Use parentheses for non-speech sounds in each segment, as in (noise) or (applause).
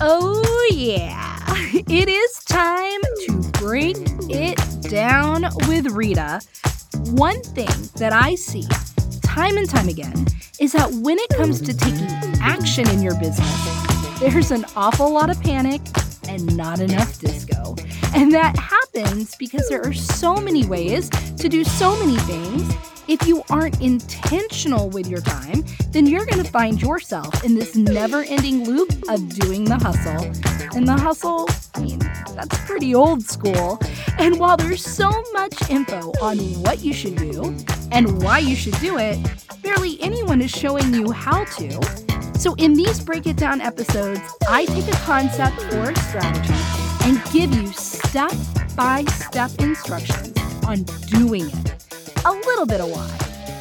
Oh, yeah. (laughs) It is time to break it down with Rita. One thing that I see time and time again is that when it comes to taking action in your business, there's an awful lot of panic and not enough disco. And that happens because there are so many ways to do so many things if you aren't intentional with your time, then you're going to find yourself in this never ending loop of doing the hustle. And the hustle, I mean, that's pretty old school. And while there's so much info on what you should do and why you should do it, barely anyone is showing you how to. So, in these Break It Down episodes, I take a concept or a strategy and give you step by step instructions on doing it a little bit of why,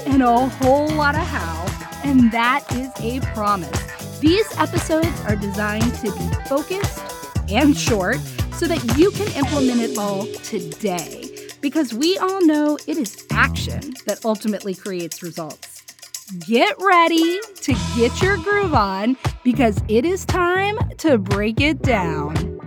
and a whole lot of how, and that is a promise. These episodes are designed to be focused and short so that you can implement it all today. Because we all know it is action that ultimately creates results. Get ready to get your groove on because it is time to break it down.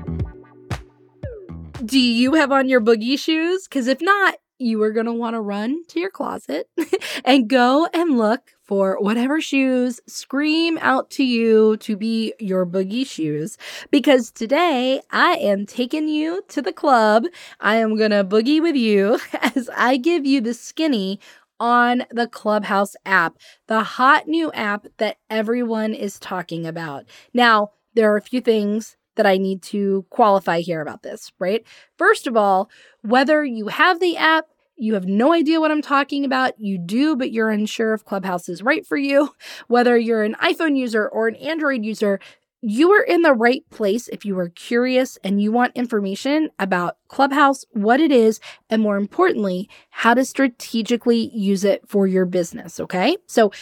Do you have on your boogie shoes? Because if not, you are going to want to run to your closet (laughs) and go and look for whatever shoes scream out to you to be your boogie shoes. Because today I am taking you to the club. I am going to boogie with you (laughs) as I give you the skinny on the Clubhouse app, the hot new app that everyone is talking about. Now, there are a few things that I need to qualify here about this, right? First of all, whether you have the app you have no idea what I'm talking about. You do, but you're unsure if Clubhouse is right for you. (laughs) Whether you're an iPhone user or an Android user, you are in the right place if you are curious and you want information about Clubhouse, what it is, and more importantly, how to strategically use it for your business. Okay. So,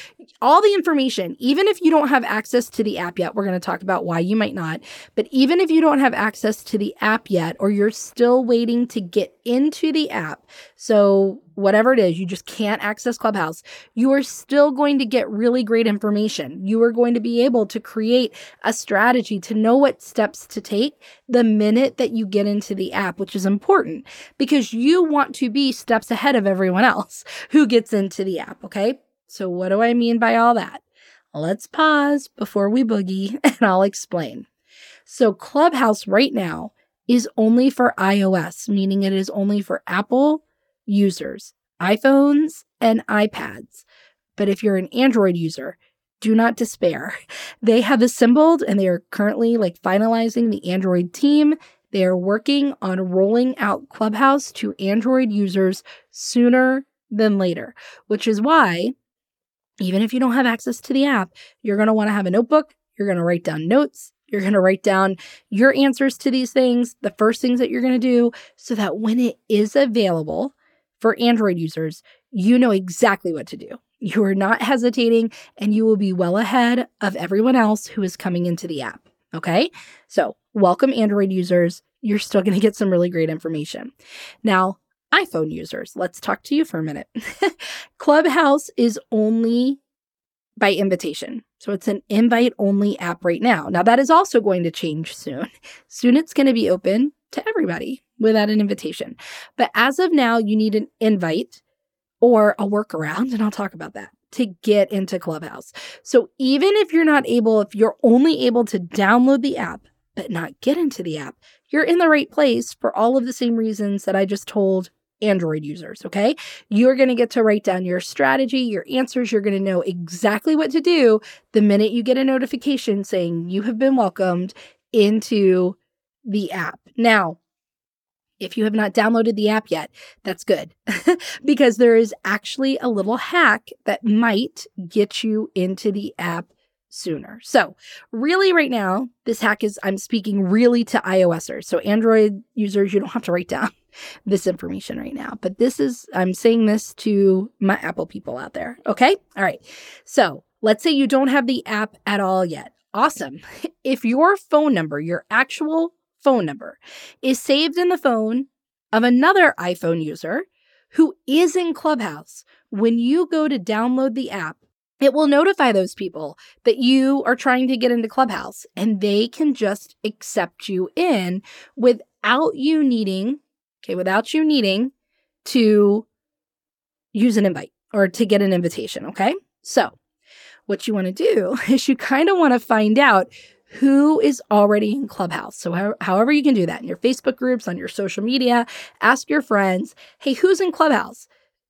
all the information, even if you don't have access to the app yet, we're going to talk about why you might not. But even if you don't have access to the app yet, or you're still waiting to get into the app, so whatever it is, you just can't access Clubhouse, you are still going to get really great information. You are going to be able to create a strategy to know what steps to take the minute that you get into the app, which is important because you want to be steps ahead of everyone else (laughs) who gets into the app. Okay. So, what do I mean by all that? Let's pause before we boogie (laughs) and I'll explain. So, Clubhouse right now is only for iOS, meaning it is only for Apple users, iPhones, and iPads. But if you're an Android user, do not despair. (laughs) They have assembled and they are currently like finalizing the Android team. They are working on rolling out Clubhouse to Android users sooner than later, which is why, even if you don't have access to the app, you're going to want to have a notebook. You're going to write down notes. You're going to write down your answers to these things, the first things that you're going to do, so that when it is available for Android users, you know exactly what to do. You are not hesitating and you will be well ahead of everyone else who is coming into the app. Okay. So, welcome Android users. You're still going to get some really great information. Now, iPhone users, let's talk to you for a minute. (laughs) Clubhouse is only by invitation. So it's an invite only app right now. Now, that is also going to change soon. (laughs) Soon it's going to be open to everybody without an invitation. But as of now, you need an invite or a workaround, and I'll talk about that to get into Clubhouse. So even if you're not able, if you're only able to download the app, but not get into the app, you're in the right place for all of the same reasons that I just told Android users, okay? You're going to get to write down your strategy, your answers. You're going to know exactly what to do the minute you get a notification saying you have been welcomed into the app. Now, if you have not downloaded the app yet, that's good (laughs) because there is actually a little hack that might get you into the app sooner. So, really, right now, this hack is I'm speaking really to iOSers. So, Android users, you don't have to write down (laughs) this information right now, but this is, I'm saying this to my Apple people out there. Okay. All right. So, let's say you don't have the app at all yet. Awesome. (laughs) If your phone number, your actual phone number is saved in the phone of another iPhone user who is in Clubhouse. When you go to download the app, it will notify those people that you are trying to get into Clubhouse and they can just accept you in without you needing, okay, without you needing to use an invite or to get an invitation, okay? So, what you want to do (laughs) is you kind of want to find out who is already in Clubhouse. So, how, however, you can do that in your Facebook groups, on your social media, ask your friends, hey, who's in Clubhouse?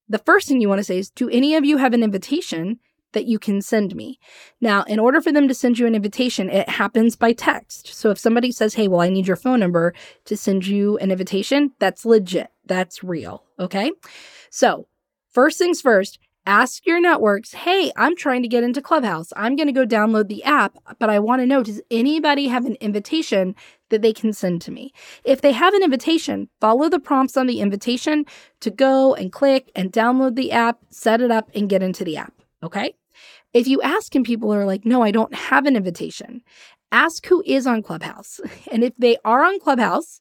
The first thing you want to say is, do any of you have an invitation that you can send me. Now, in order for them to send you an invitation, it happens by text. So if somebody says, hey, well, I need your phone number to send you an invitation, that's legit. That's real. Okay. So, first things first, ask your networks, hey, I'm trying to get into Clubhouse. I'm going to go download the app, but I want to know does anybody have an invitation that they can send to me? If they have an invitation, follow the prompts on the invitation to go and click and download the app, set it up, and get into the app. Okay. If you ask and people are like, no, I don't have an invitation, ask who is on Clubhouse. (laughs) And if they are on Clubhouse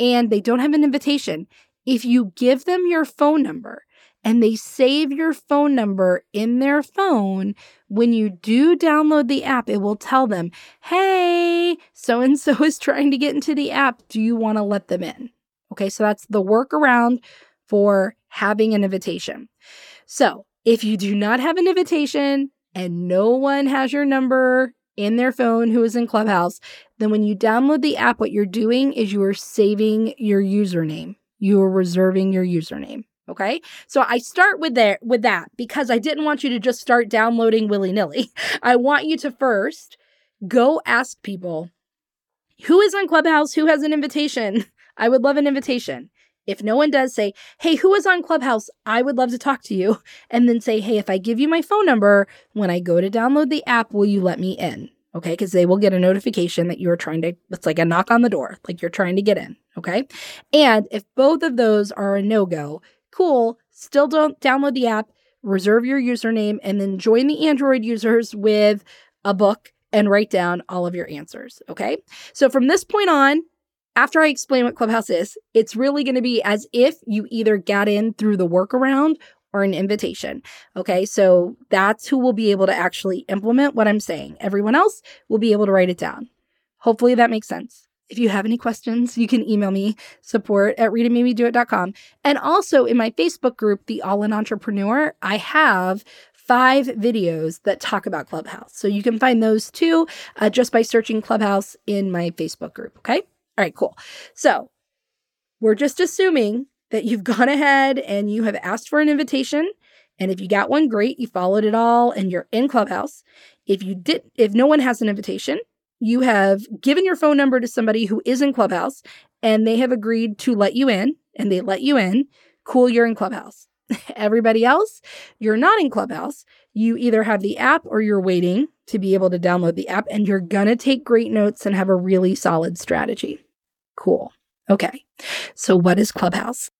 and they don't have an invitation, if you give them your phone number and they save your phone number in their phone, when you do download the app, it will tell them, hey, so and so is trying to get into the app. Do you want to let them in? Okay, so that's the workaround for having an invitation. So if you do not have an invitation, and no one has your number in their phone who is in Clubhouse, then when you download the app, what you're doing is you are saving your username. You are reserving your username. Okay. So I start with that with that because I didn't want you to just start downloading willy-nilly. (laughs) I want you to first go ask people who is on Clubhouse, who has an invitation. (laughs) I would love an invitation. If no one does, say, hey, who is on Clubhouse? I would love to talk to you. (laughs) And then say, hey, if I give you my phone number, when I go to download the app, will you let me in? Okay, because they will get a notification that you're trying to, it's like a knock on the door, like you're trying to get in. Okay. And if both of those are a no go, cool, still don't download the app, reserve your username, and then join the Android users with a book and write down all of your answers. Okay. So from this point on, after I explain what Clubhouse is, it's really going to be as if you either got in through the workaround or an invitation. Okay, so that's who will be able to actually implement what I'm saying. Everyone else will be able to write it down. Hopefully that makes sense. If you have any questions, you can email me support at ritamademedoit.com. And also in my Facebook group, The All In Entrepreneur, I have five videos that talk about Clubhouse. So you can find those too uh, just by searching Clubhouse in my Facebook group. Okay. All right, cool. So we're just assuming that you've (laughs) gone ahead and you have asked for an invitation. And if you got one, great, you followed it all and you're in Clubhouse. If you did, if no one has an invitation, you have given your phone number to somebody who is in Clubhouse and they have agreed to let you in and they let you in. Cool, you're in Clubhouse. (laughs) Everybody else, you're not in Clubhouse. You either have the app or you're waiting to be able to download the app and you're going to take great notes and have a really solid strategy. Cool. Okay. So, what is Clubhouse?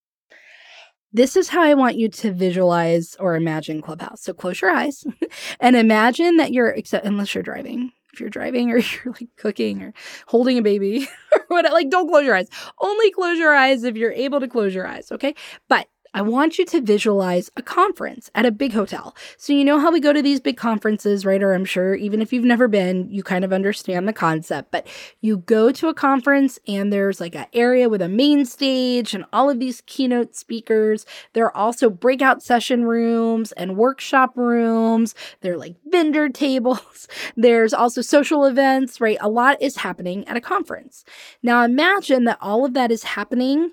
This is how I want you to visualize or imagine Clubhouse. So, close your eyes (laughs) and imagine that you're, except unless you're driving, if you're driving or (laughs) you're like cooking or holding a baby (laughs) or what, like don't close your eyes. Only close your eyes if you're able to close your eyes. Okay. But I want you to visualize a conference at a big hotel. So, you know how we go to these big conferences, right? Or I'm sure even if you've never been, you kind of understand the concept. But you go to a conference and there's like an area with a main stage and all of these keynote speakers. There are also breakout session rooms and workshop rooms. There are like vendor (laughs) tables. There's also social events, right? A lot is happening at a conference. Now, imagine that all of that is happening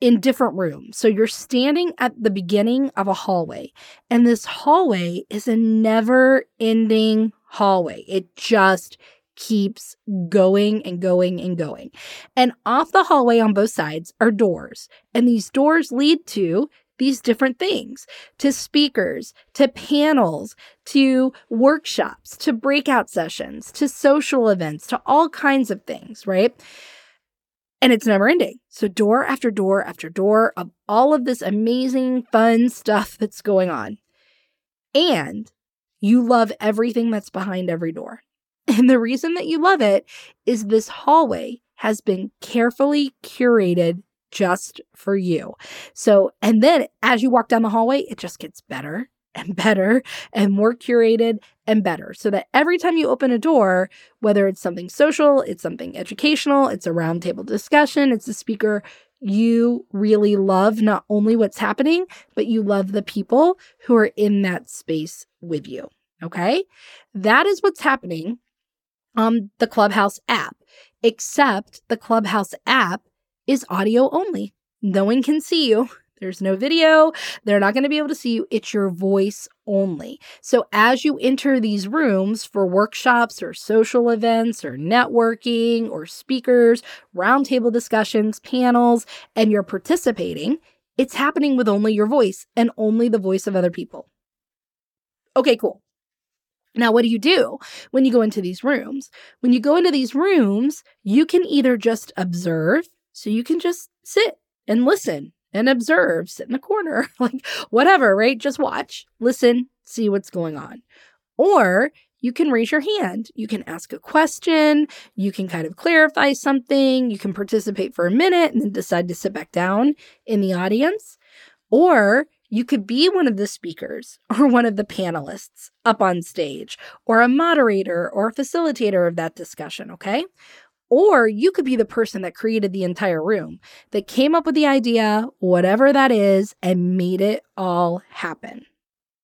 in different rooms. So you're standing at the beginning of a hallway, and this hallway is a never ending hallway. It just keeps going and going and going. And off the hallway on both sides are doors, and these doors lead to these different things to speakers, to panels, to workshops, to breakout sessions, to social events, to all kinds of things, right? And it's never ending. So, door after door after door of all of this amazing, fun stuff (laughs) that's going on. And you love everything that's behind every door. (laughs) And the reason that you love it is this hallway has been carefully curated just for you. So, and then as you walk down the hallway, it just gets better and better and more curated and better so that every time you open a door, whether it's something social, it's something educational, it's a roundtable discussion, it's a speaker, you really love not only what's happening, but you love the people who are in that space with you. Okay. That is what's happening on the Clubhouse app, except the Clubhouse app is audio only. No one can see you. There's no video. They're not going to be able to see you. It's your voice only. So, as you enter these rooms for workshops or social events or networking or speakers, roundtable discussions, panels, and you're participating, it's happening with only your voice and only the voice of other people. Okay, cool. Now, what do you do when you go into these rooms? When you go into these rooms, you can either just observe, so you can just sit and listen and observe, sit in the corner, (laughs) like whatever, right? Just watch, listen, see what's going on. Or you can raise your hand. You can ask a question. You can kind of clarify something. You can participate for a minute and then decide to sit back down in the audience. Or you could be one of the speakers (laughs) or one of the panelists up on stage, or a moderator or a facilitator of that discussion, okay? Or you could be the person that created the entire room, that came up with the idea, whatever that is, and made it all happen.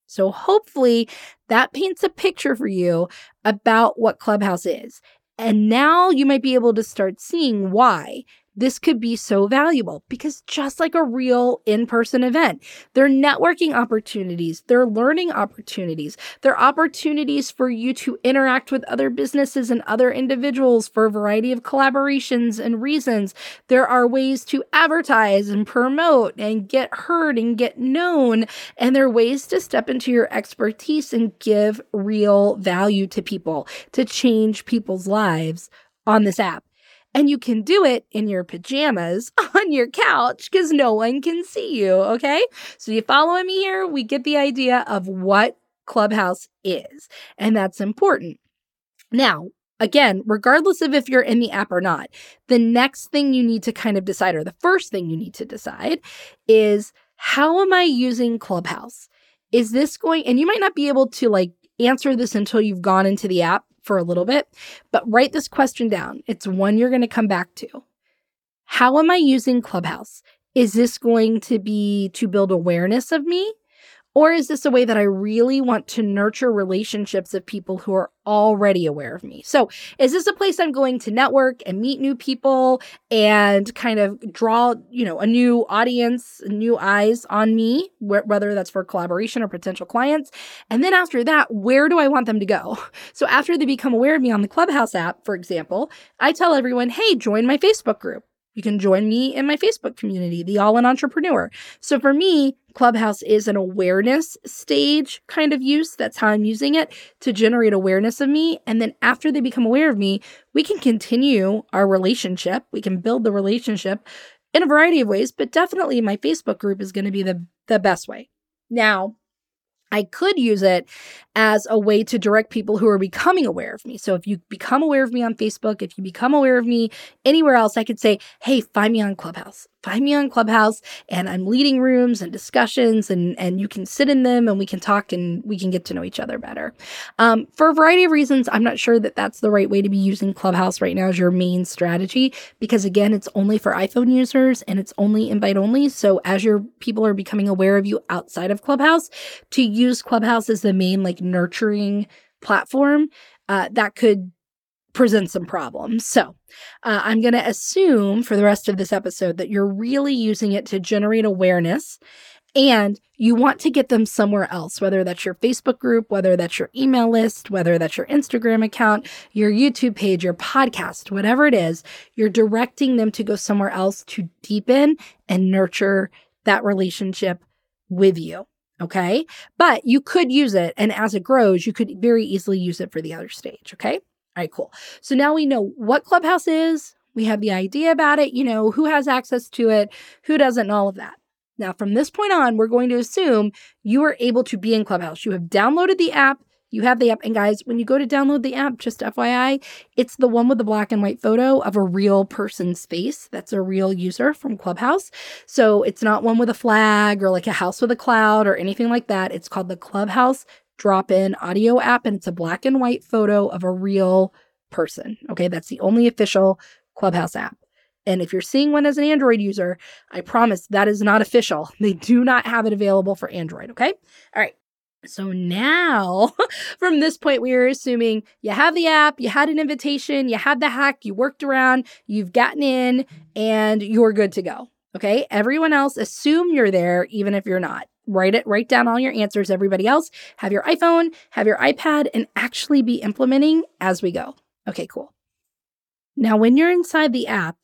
So hopefully that paints a picture for you about what Clubhouse is. And now you might be able to start seeing why this could be so valuable because just like a real in person event, they're networking opportunities, they're learning opportunities, they're opportunities for you to interact with other businesses and other individuals for a variety of collaborations and reasons. There are ways to advertise and promote and get heard and get known. And there are ways to step into your expertise and give real value to people to change people's lives on this app. And you can do it in your pajamas (laughs) on your couch because no one can see you. Okay. So you following me here? We get the idea of what Clubhouse is, and that's important. Now, again, regardless of if you're in the app or not, the next thing you need to kind of decide, or the first thing you need to decide, is how am I using Clubhouse? Is this going, and you might not be able to like answer this until you've gone into the app for a little bit, but write this question down. It's one you're going to come back to. How am I using Clubhouse? Is this going to be to build awareness of me? Or is this a way that I really want to nurture relationships of people who are already aware of me? So, is this a place I'm going to network and meet new people and kind of draw, you know, a new audience, new eyes on me, whether that's for collaboration or potential clients? And then after that, where do I want them to go? (laughs) So, after they become aware of me on the Clubhouse app, for example, I tell everyone, hey, join my Facebook group. You can join me in my Facebook community, The All in Entrepreneur. So for me, Clubhouse is an awareness stage kind of use. That's how I'm using it to generate awareness of me. And then after they become aware of me, we can continue our relationship. We can build the relationship in a variety of ways, but definitely my Facebook group is going to be the, the best way. Now, I could use it as a way to direct people who are becoming aware of me. So if you become aware of me on Facebook, if you become aware of me anywhere else, I could say, hey, find me on Clubhouse find me on Clubhouse and I'm leading rooms and discussions and and you can sit in them and we can talk and we can get to know each other better. Um, for a variety of reasons, I'm not sure that that's the right way to be using Clubhouse right now as your main strategy because again, it's only for iPhone users and it's only invite only. So as your people are becoming aware of you outside of Clubhouse, to use Clubhouse as the main like nurturing platform, uh, that could present some problems. So, uh, I'm going to assume for the rest of this episode that you're really using it to generate awareness and you want to get them somewhere else, whether that's your Facebook group, whether that's your email list, whether that's your Instagram account, your YouTube page, your podcast, whatever it is, you're directing them to go somewhere else to deepen and nurture that relationship with you. Okay. But you could use it. And as it grows, you could very easily use it for the other stage. Okay. All right, cool. So now we know what Clubhouse is. We have the idea about it, you know, who has access to it, who doesn't, and all of that. Now, from this point on, we're going to assume you are able to be in Clubhouse. You have downloaded the app, you have the app. And guys, when you go to download the app, just FYI, it's the one with the black and white photo of a real person's face. That's a real user from Clubhouse. So it's not one with a flag or like a house with a cloud or anything like that. It's called the Clubhouse drop in audio app, and it's a black and white photo of a real person. Okay, that's the only official Clubhouse app. And if you're seeing one as an Android user, I promise that is not official. (laughs) They do not have it available for Android. Okay. All right. So now, (laughs) from this point, we are assuming you have the app, you had an invitation, you had the hack, you worked around, you've gotten in, and you're good to go. Okay. Everyone else, assume you're there, even if you're not. Write it, write down all your answers. Everybody else, have your iPhone, have your iPad, and actually be implementing as we go. Okay, cool. Now, when you're inside the app,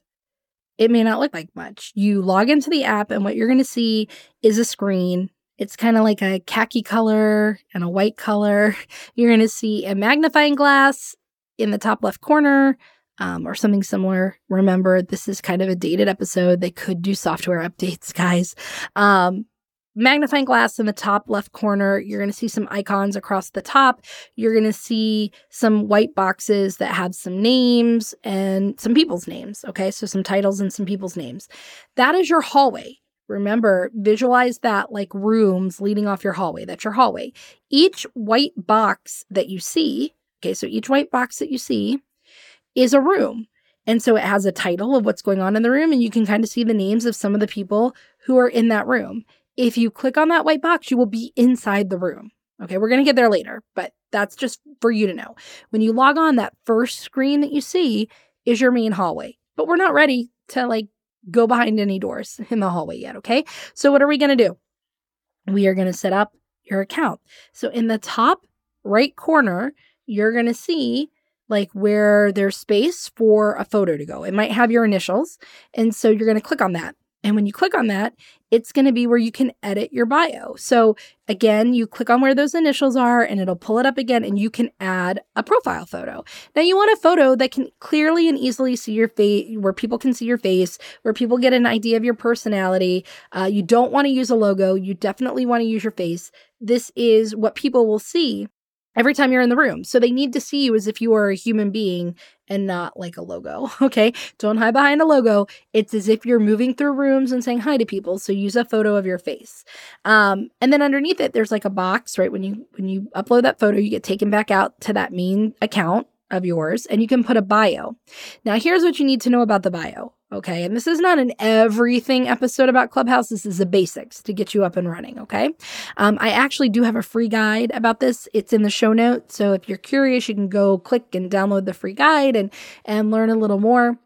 it may not look like much. You log into the app, and what you're going to see is a screen it's kind of like a khaki color and a white color. (laughs) You're going to see a magnifying glass in the top left corner um, or something similar. Remember, this is kind of a dated episode. They could do software updates, (laughs) guys. Um, magnifying glass in the top left corner. You're going to see some icons across the top. You're going to see some white boxes that have some names and some people's names. Okay, so some titles and some people's names. That is your hallway. Remember, visualize that like rooms leading off your hallway. That's your hallway. Each white box that you see, okay, so each white box that you see is a room. And so it has a title of what's going on in the room, and you can kind of see the names of some of the people who are in that room. If you click on that white box, you will be inside the room. Okay, we're going to get there later, but that's just for you to know. When you log on, that first screen that you see is your main hallway. But we're not ready to like go behind any doors (laughs) in the hallway yet. Okay. So, what are we going to do? We are going to set up your account. So, in the top right corner, you're going to see like where there's space for a photo to go. It might have your initials. And so, you're going to click on that. And when you click on that, it's going to be where you can edit your bio. So again, you click on where those initials are and it'll pull it up again and you can add a profile photo. Now you want a photo that can clearly and easily see your face, where people can see your face, where people get an idea of your personality. Uh, you don't want to use a logo. You definitely want to use your face. This is what people will see every time you're in the room. So they need to see you as if you are a human being and not like a logo. (laughs) Okay. Don't hide behind a logo. It's as if you're moving through rooms and saying hi to people. So use a photo of your face. Um, and then underneath it, there's like a box, right? When you when you upload that photo, you get taken back out to that main account of yours and you can put a bio. Now, here's what you need to know about the bio. Okay. And this is not an everything episode about Clubhouse. This is the basics to get you up and running. Okay. Um, I actually do have a free guide about this. It's in the show notes. So if you're curious, you can go click and download the free guide and, and learn a little more.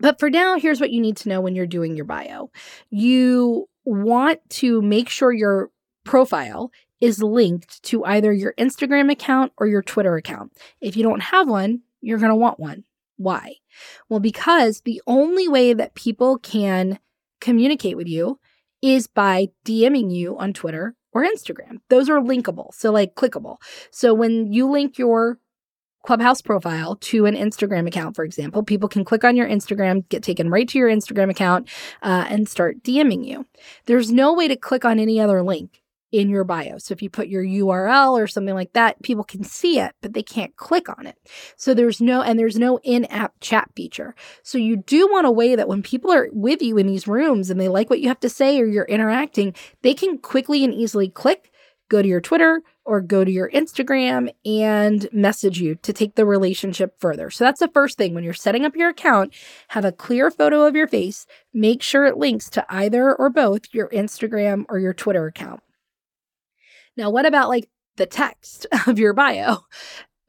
But for now, here's what you need to know when you're doing your bio. You want to make sure your profile is linked to either your Instagram account or your Twitter account. If you don't have one, you're going to want one. Why? Well, because the only way that people can communicate with you is by DMing you on Twitter or Instagram. Those are linkable, so like clickable. So when you link your Clubhouse profile to an Instagram account, for example, people can click on your Instagram, get taken right to your Instagram account, uh, and start DMing you. There's no way to click on any other link in your bio. So if you put your URL or something like that, people can see it, but they can't click on it. So there's no, and there's no in app chat feature. So you do want a way that when people are with you in these rooms and they like what you have to say or you're interacting, they can quickly and easily click, go to your Twitter or go to your Instagram and message you to take the relationship further. So that's the first thing when you're setting up your account, have a clear photo of your face, make sure it links to either or both your Instagram or your Twitter account. Now, what about like the text (laughs) of your bio?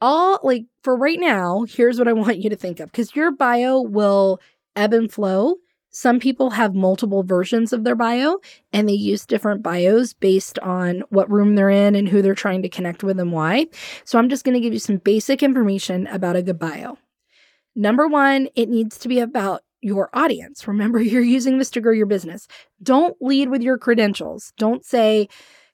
All like for right now, here's what I want you to think of because your bio will ebb and flow. Some people have multiple versions of their bio and they use different bios based on what room they're in and who they're trying to connect with and why. So I'm just going to give you some basic information about a good bio. Number one, it needs to be about your audience. Remember, (laughs) you're using this to grow your business. Don't lead with your credentials. Don't say,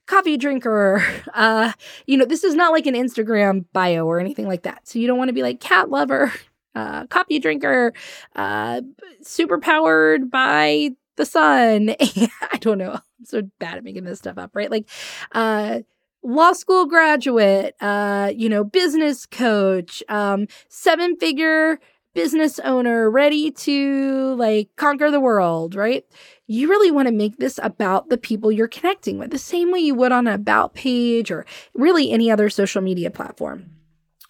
coffee drinker. (laughs) Uh, you know, this is not like an Instagram bio or anything like that. So you don't want to be like cat lover, uh, coffee drinker, uh, super powered by the sun. (laughs) I don't know. I'm so bad at making this stuff up, right? Like, uh, law school graduate, uh, you know, business coach, um, seven figure business owner ready to like conquer the world, right? You really want to make this about the people you're connecting with, the same way you would on an about page or really any other social media platform.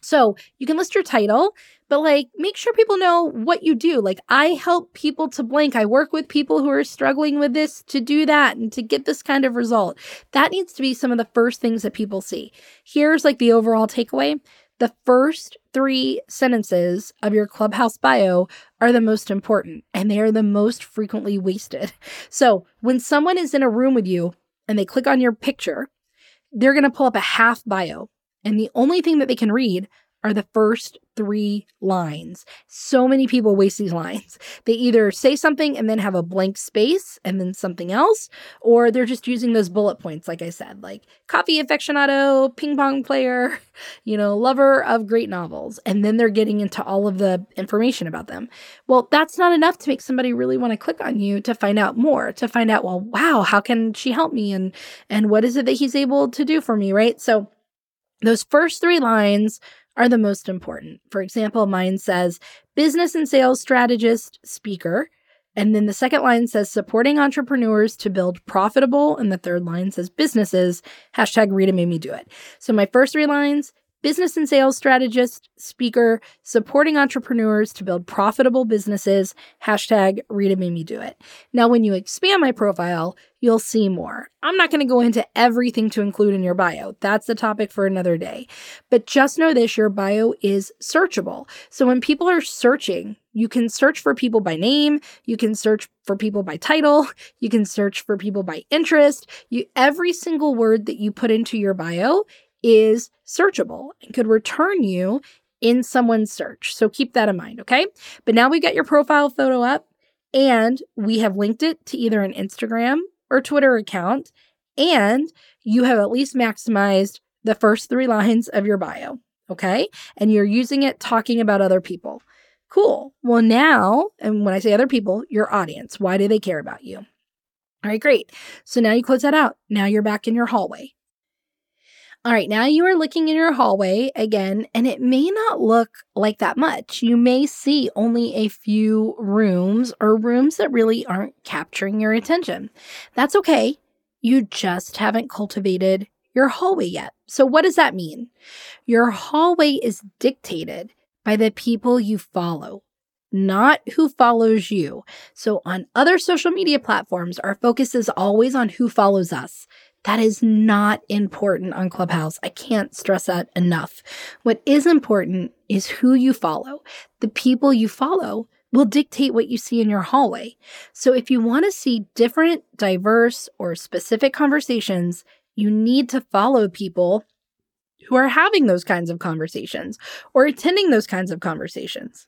So you can list your title, but like make sure people know what you do. Like I help people to blank. I work with people who are struggling with this to do that and to get this kind of result. That needs to be some of the first things that people see. Here's like the overall takeaway. The first three sentences of your Clubhouse bio are the most important and they are the most frequently wasted. So when someone is in a room with you and they click on your picture, they're going to pull up a half bio. And the only thing that they can read are the first three lines. So many people waste these lines. They either say something and then have a blank space and then something else, or they're just using those bullet points, like I said, like coffee aficionado, ping pong player, (laughs) you know, lover of great novels. And then they're getting into all of the information about them. Well, that's not enough to make somebody really want to click on you to find out more, to find out, well, wow, how can she help me? And and what is it that he's able to do for me, right? So those first three lines are the most important. For example, mine says business and sales strategist, speaker. And then the second line says supporting entrepreneurs to build profitable. And the third line says businesses, hashtag Rita made me do it. So my first three lines business and sales strategist, speaker, supporting entrepreneurs to build profitable businesses. Hashtag Rita made me do it. Now, when you expand my profile, you'll see more. I'm not going to go into everything to include in your bio. That's the topic for another day. But just know this your bio is searchable. So when people are searching, you can search for people by name, you can search for people by title, you can search for people by interest. You every single word that you put into your bio is searchable and could return you in someone's search. So keep that in mind, okay? But now we've got your profile photo up and we have linked it to either an Instagram or Twitter account, and you have at least maximized the first three lines of your bio, okay? And you're using it talking about other people. Cool. Well, now, and when I say other people, your audience, why do they care about you? All right, great. So now you close that out. Now you're back in your hallway. All right, now you are looking in your hallway again, and it may not look like that much. You may see only a few rooms or rooms that really aren't capturing your attention. That's okay. You just haven't cultivated your hallway yet. So, what does that mean? Your hallway is dictated by the people you follow, not who follows you. So, on other social media platforms, our focus is always on who follows us. That is not important on Clubhouse. I can't stress that enough. What is important is who you follow. The people you follow will dictate what you see in your hallway. So if you want to see different, diverse, or specific conversations, you need to follow people who are having those kinds of conversations or attending those kinds of conversations.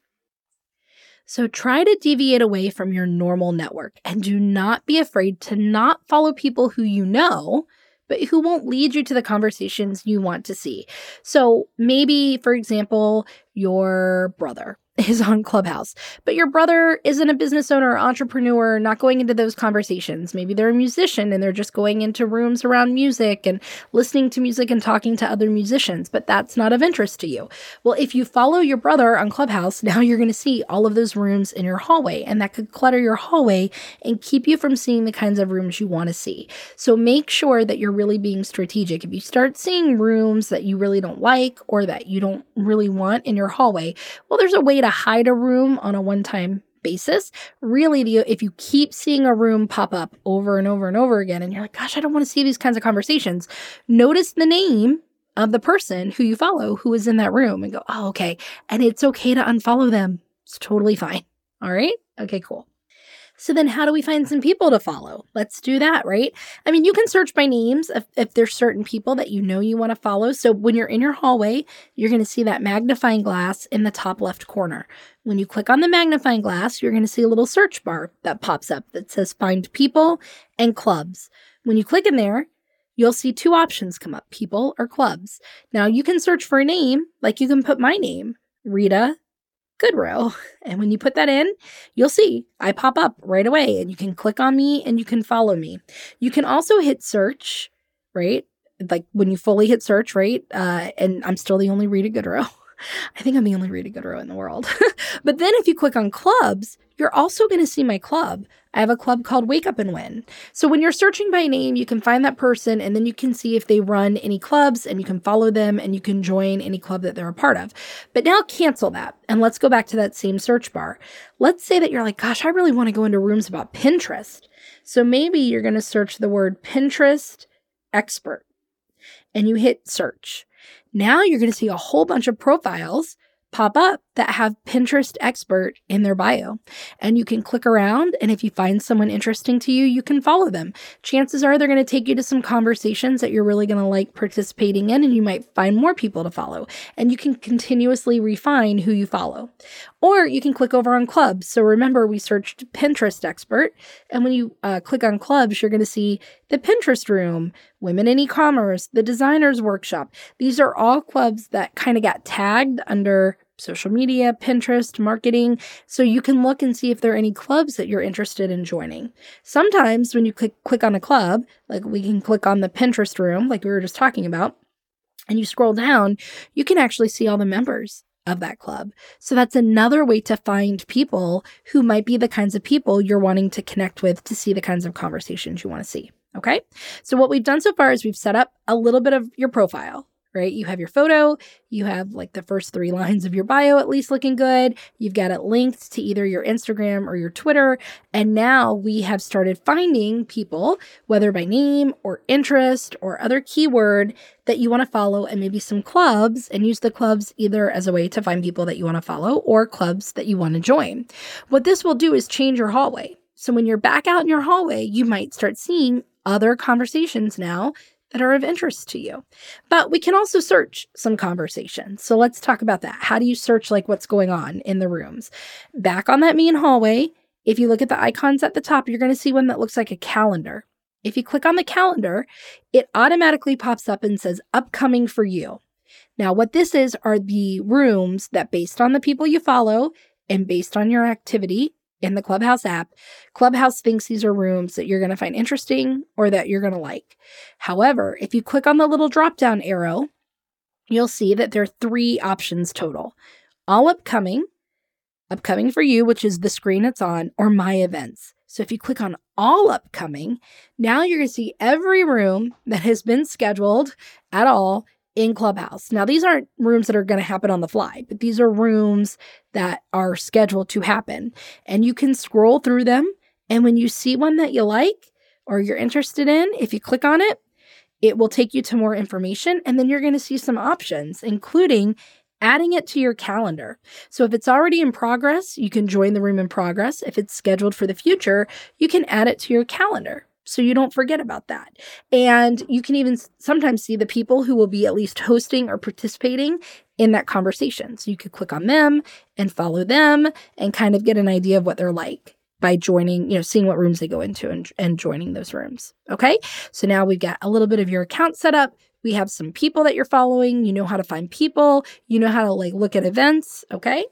So try to deviate away from your normal network and do not be afraid to not follow people who you know, but who won't lead you to the conversations you want to see. So maybe, for example, your brother is on Clubhouse, but your brother isn't a business owner or entrepreneur, not going into those conversations. Maybe they're a musician and they're just going into rooms around music and listening to music and talking to other musicians, but that's not of interest to you. Well, if you follow your brother on Clubhouse, (laughs) now you're going to see all of those rooms in your hallway, and that could clutter your hallway and keep you from seeing the kinds of rooms you want to see. So make sure that you're really being strategic. If you start seeing rooms that you really don't like or that you don't really want in your hallway, well, there's a way to to hide a room on a one time basis. Really, the, if you keep seeing a room pop up over and over and over again, and you're like, gosh, I don't want to see these kinds of conversations, notice the name of the person who you follow who is in that room and go, oh, okay. And it's okay to unfollow them. It's totally fine. All right. Okay, cool. So then how do we find some people to follow? Let's do that, right? I mean, you can search by names if, if there's certain people that you know you want to follow. So when you're in your hallway, you're going to see that magnifying glass in the top left corner. When you click on the magnifying glass, you're going to see a little search bar that pops up that says find people and clubs. When you click in there, you'll see two options come up people or clubs. Now you can search for a name, like you can put my name, Rita Goodroe. And when you put that in, you'll see I pop up right away and you can click on me and you can follow me. You can also hit search, right? like when you fully hit search, right? Uh, and I'm still the only Rita Goodroe. (laughs) I think I'm the only Rita Goodroe in the world. (laughs) but then if you click on clubs, you're also going to see my club. I have a club called Wake Up and Win. So when you're searching by name, you can find that person and then you can see if they run any clubs and you can follow them and you can join any club that they're a part of. But now cancel that and let's go back to that same search bar. Let's say that you're like, gosh, I really want to go into rooms about Pinterest. So maybe you're going to search the word Pinterest expert and you hit search. Now you're going to see a whole bunch of profiles pop up that have Pinterest expert in their bio. And you can click around, and if you find someone interesting to you, you can follow them. Chances are they're going to take you to some conversations that you're really going to like participating in, and you might find more people to follow. And you can continuously refine who you follow. Or you can click over on clubs. So remember, we searched Pinterest expert, and when you uh, click on clubs, you're going to see the Pinterest room, Women in E-commerce, the Designers Workshop. These are all clubs that kind of got tagged under social media, Pinterest, marketing, so you can look and see if there are any clubs that you're interested in joining. Sometimes when you click click on a club, like we can click on the Pinterest room like we were just talking about, and you scroll down, you can actually see all the members of that club. So that's another way to find people who might be the kinds of people you're wanting to connect with to see the kinds of conversations you want to see. Okay. So what we've done so far is we've set up a little bit of your profile right? You have your photo, you have like the first three (laughs) lines of your bio at least looking good. You've got it linked to either your Instagram or your Twitter. And now we have started finding people, whether by name or interest or other keyword that you want to follow, and maybe some clubs, and use the clubs either as a way to find people that you want to follow or clubs that you want to join. What this will do is change your hallway. So when you're back out in your hallway, you might start seeing other conversations now that are of interest to you. But we can also search some conversations. So let's talk about that. How do you search like what's going on in the rooms? Back on that main hallway, if you look at the icons at the top, you're going to see one that looks like a calendar. If you click on the calendar, it automatically pops up and says upcoming for you. Now, what this is are the rooms that, based on the people you follow and based on your activity, in the Clubhouse app, Clubhouse thinks these are rooms that you're going to find interesting or that you're going to like. However, if you click on the little drop down arrow, you'll see that there are three options total all upcoming, upcoming for you, which is the screen it's on, or my events. So if you click on all upcoming, now you're going to see every room that has been scheduled at all in Clubhouse. Now, these aren't rooms that are going to happen on the fly, but these are rooms that are scheduled to happen. And you can scroll through them. And when you see one that you like or you're interested in, if you click on it, it will take you to more information. And then you're going to see some options, including adding it to your calendar. So if it's already in progress, you can join the room in progress. If it's scheduled for the future, you can add it to your calendar so you don't forget about that. And you can even sometimes see the people who will be at least hosting or participating in that conversation. So you could click on them and follow them and kind of get an idea of what they're like by joining, you know, seeing what rooms they go into and, and joining those rooms. Okay. So now we've got a little bit of your account set up. We have some people that you're following. You know how to find people. You know how to like look at events. Okay.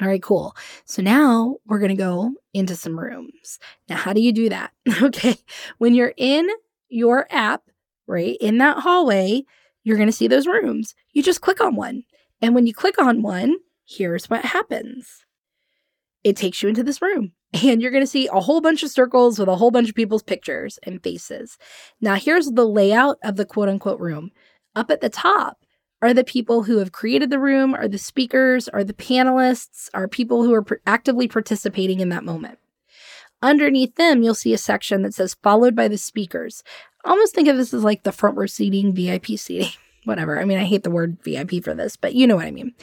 All right, cool. So now we're going to go into some rooms. Now, how do you do that? (laughs) okay. When you're in your app, right, in that hallway, you're going to see those rooms. You just click on one. And when you click on one, here's what happens it takes you into this room. (laughs) And you're going to see a whole bunch of circles with a whole bunch of people's pictures and faces. Now, here's the layout of the quote unquote room. Up at the top, are the people who have created the room, are the speakers, are the panelists, are people who are pr- actively participating in that moment. Underneath them, you'll see a section that says followed by the speakers. almost think of this as like the front row seating, VIP seating, (laughs) whatever. I mean, I hate the word VIP for this, but you know what I mean.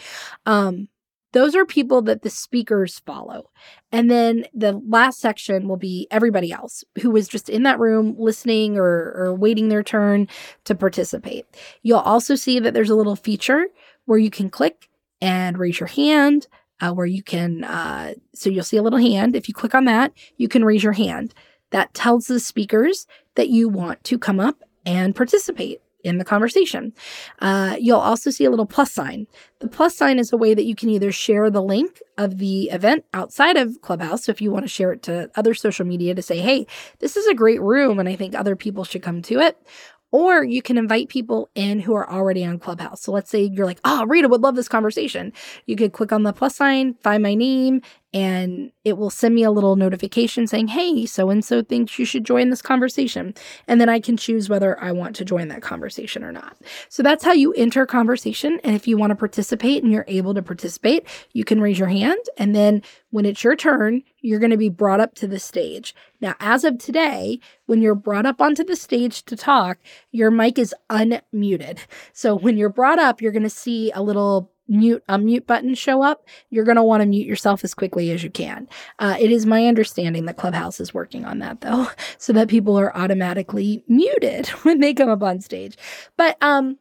Um, those are people that the speakers follow. And then the last section will be everybody else who was just in that room listening or, or waiting their turn to participate. You'll also see that there's a little feature where you can click and raise your hand, uh, where you can, uh, so you'll see a little hand. If you click on that, you can raise your hand. That tells the speakers that you want to come up and participate in the conversation. Uh, you'll also see a little plus sign. The plus sign is a way that you can either share the link of the event outside of Clubhouse. So if you want to share it to other social media to say, hey, this is a great room and I think other people should come to it. Or you can invite people in who are already on Clubhouse. So let's say you're like, oh, Rita would love this conversation. You could click on the plus sign, find my name, and it will send me a little notification saying, hey, so and so thinks you should join this conversation. And then I can choose whether I want to join that conversation or not. So that's how you enter a conversation. And if you want to participate and you're able to participate, you can raise your hand. And then when it's your turn, you're going to be brought up to the stage. Now, as of today, when you're brought up onto the stage to talk, your mic is unmuted. So when you're brought up, you're going to see a little mute unmute button show up, you're going to want to mute yourself as quickly as you can. Uh, it is my understanding that Clubhouse is working on that though, (laughs) so that people are automatically muted (laughs) when they come up on stage. But um,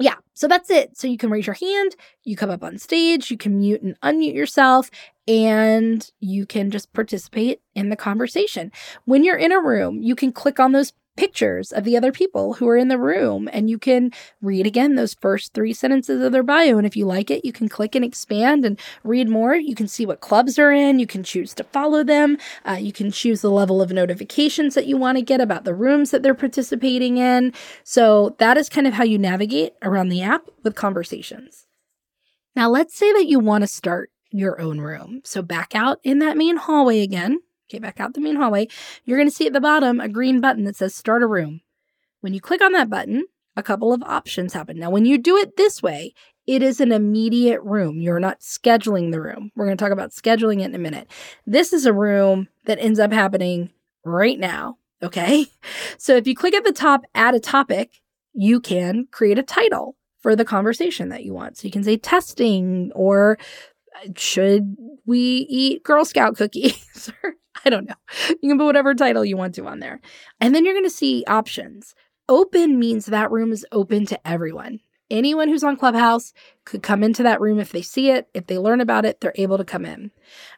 yeah, so that's it. So you can raise your hand, you come up on stage, you can mute and unmute yourself, and you can just participate in the conversation. When you're in a room, you can click on those pictures of the other people who are in the room and you can read again those first three sentences of their bio and if you like it you can click and expand and read more. You can see what clubs they're in you can choose to follow them uh, you can choose the level of notifications that you want to get about the rooms that they're participating in. So that is kind of how you navigate around the app with conversations. Now let's say that you want to start your own room. So back out in that main hallway again Okay, back out the main hallway. You're going to see at the bottom a green button that says start a room. When you click on that button, a couple of options happen. Now, when you do it this way, it is an immediate room. You're not scheduling the room. We're going to talk about scheduling it in a minute. This is a room that ends up happening right now. Okay. (laughs) So if you click at the top, add a topic, you can create a title for the conversation that you want. So you can say testing or uh, should we eat Girl Scout cookies? (laughs) (laughs) I don't know. You can put whatever title you want to on there. And then you're going to see options. Open means that room is open to everyone. Anyone who's on Clubhouse could come into that room if they see it. If they learn about it, they're able to come in.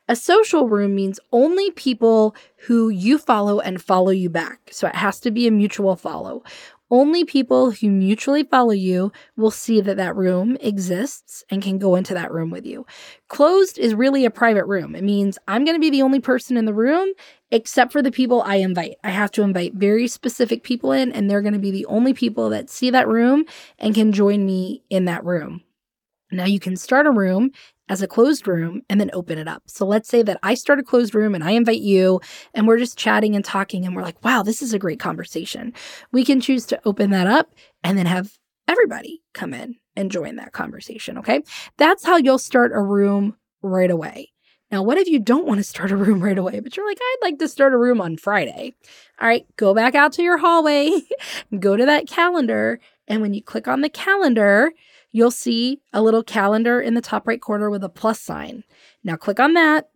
A social room means only people who you follow and follow you back. So it has to be a mutual follow. Only people who mutually follow you will see that that room exists and can go into that room with you. Closed is really a private room. It means I'm going to be the only person in the room except for the people I invite. I have to invite very specific people in, and they're going to be the only people that see that room and can join me in that room. Now you can start a room as a closed room and then open it up. So let's say that I start a closed room and I invite you and we're just chatting and talking and we're like, wow, this is a great conversation. We can choose to open that up and then have everybody come in and join that conversation. Okay. That's how you'll start a room right away. Now, what if you don't want to start a room right away, but you're like, I'd like to start a room on Friday? All right, go back out to your hallway, (laughs) go to that calendar. And when you click on the calendar, you'll see a little calendar in the top right corner with a plus sign. Now click on that,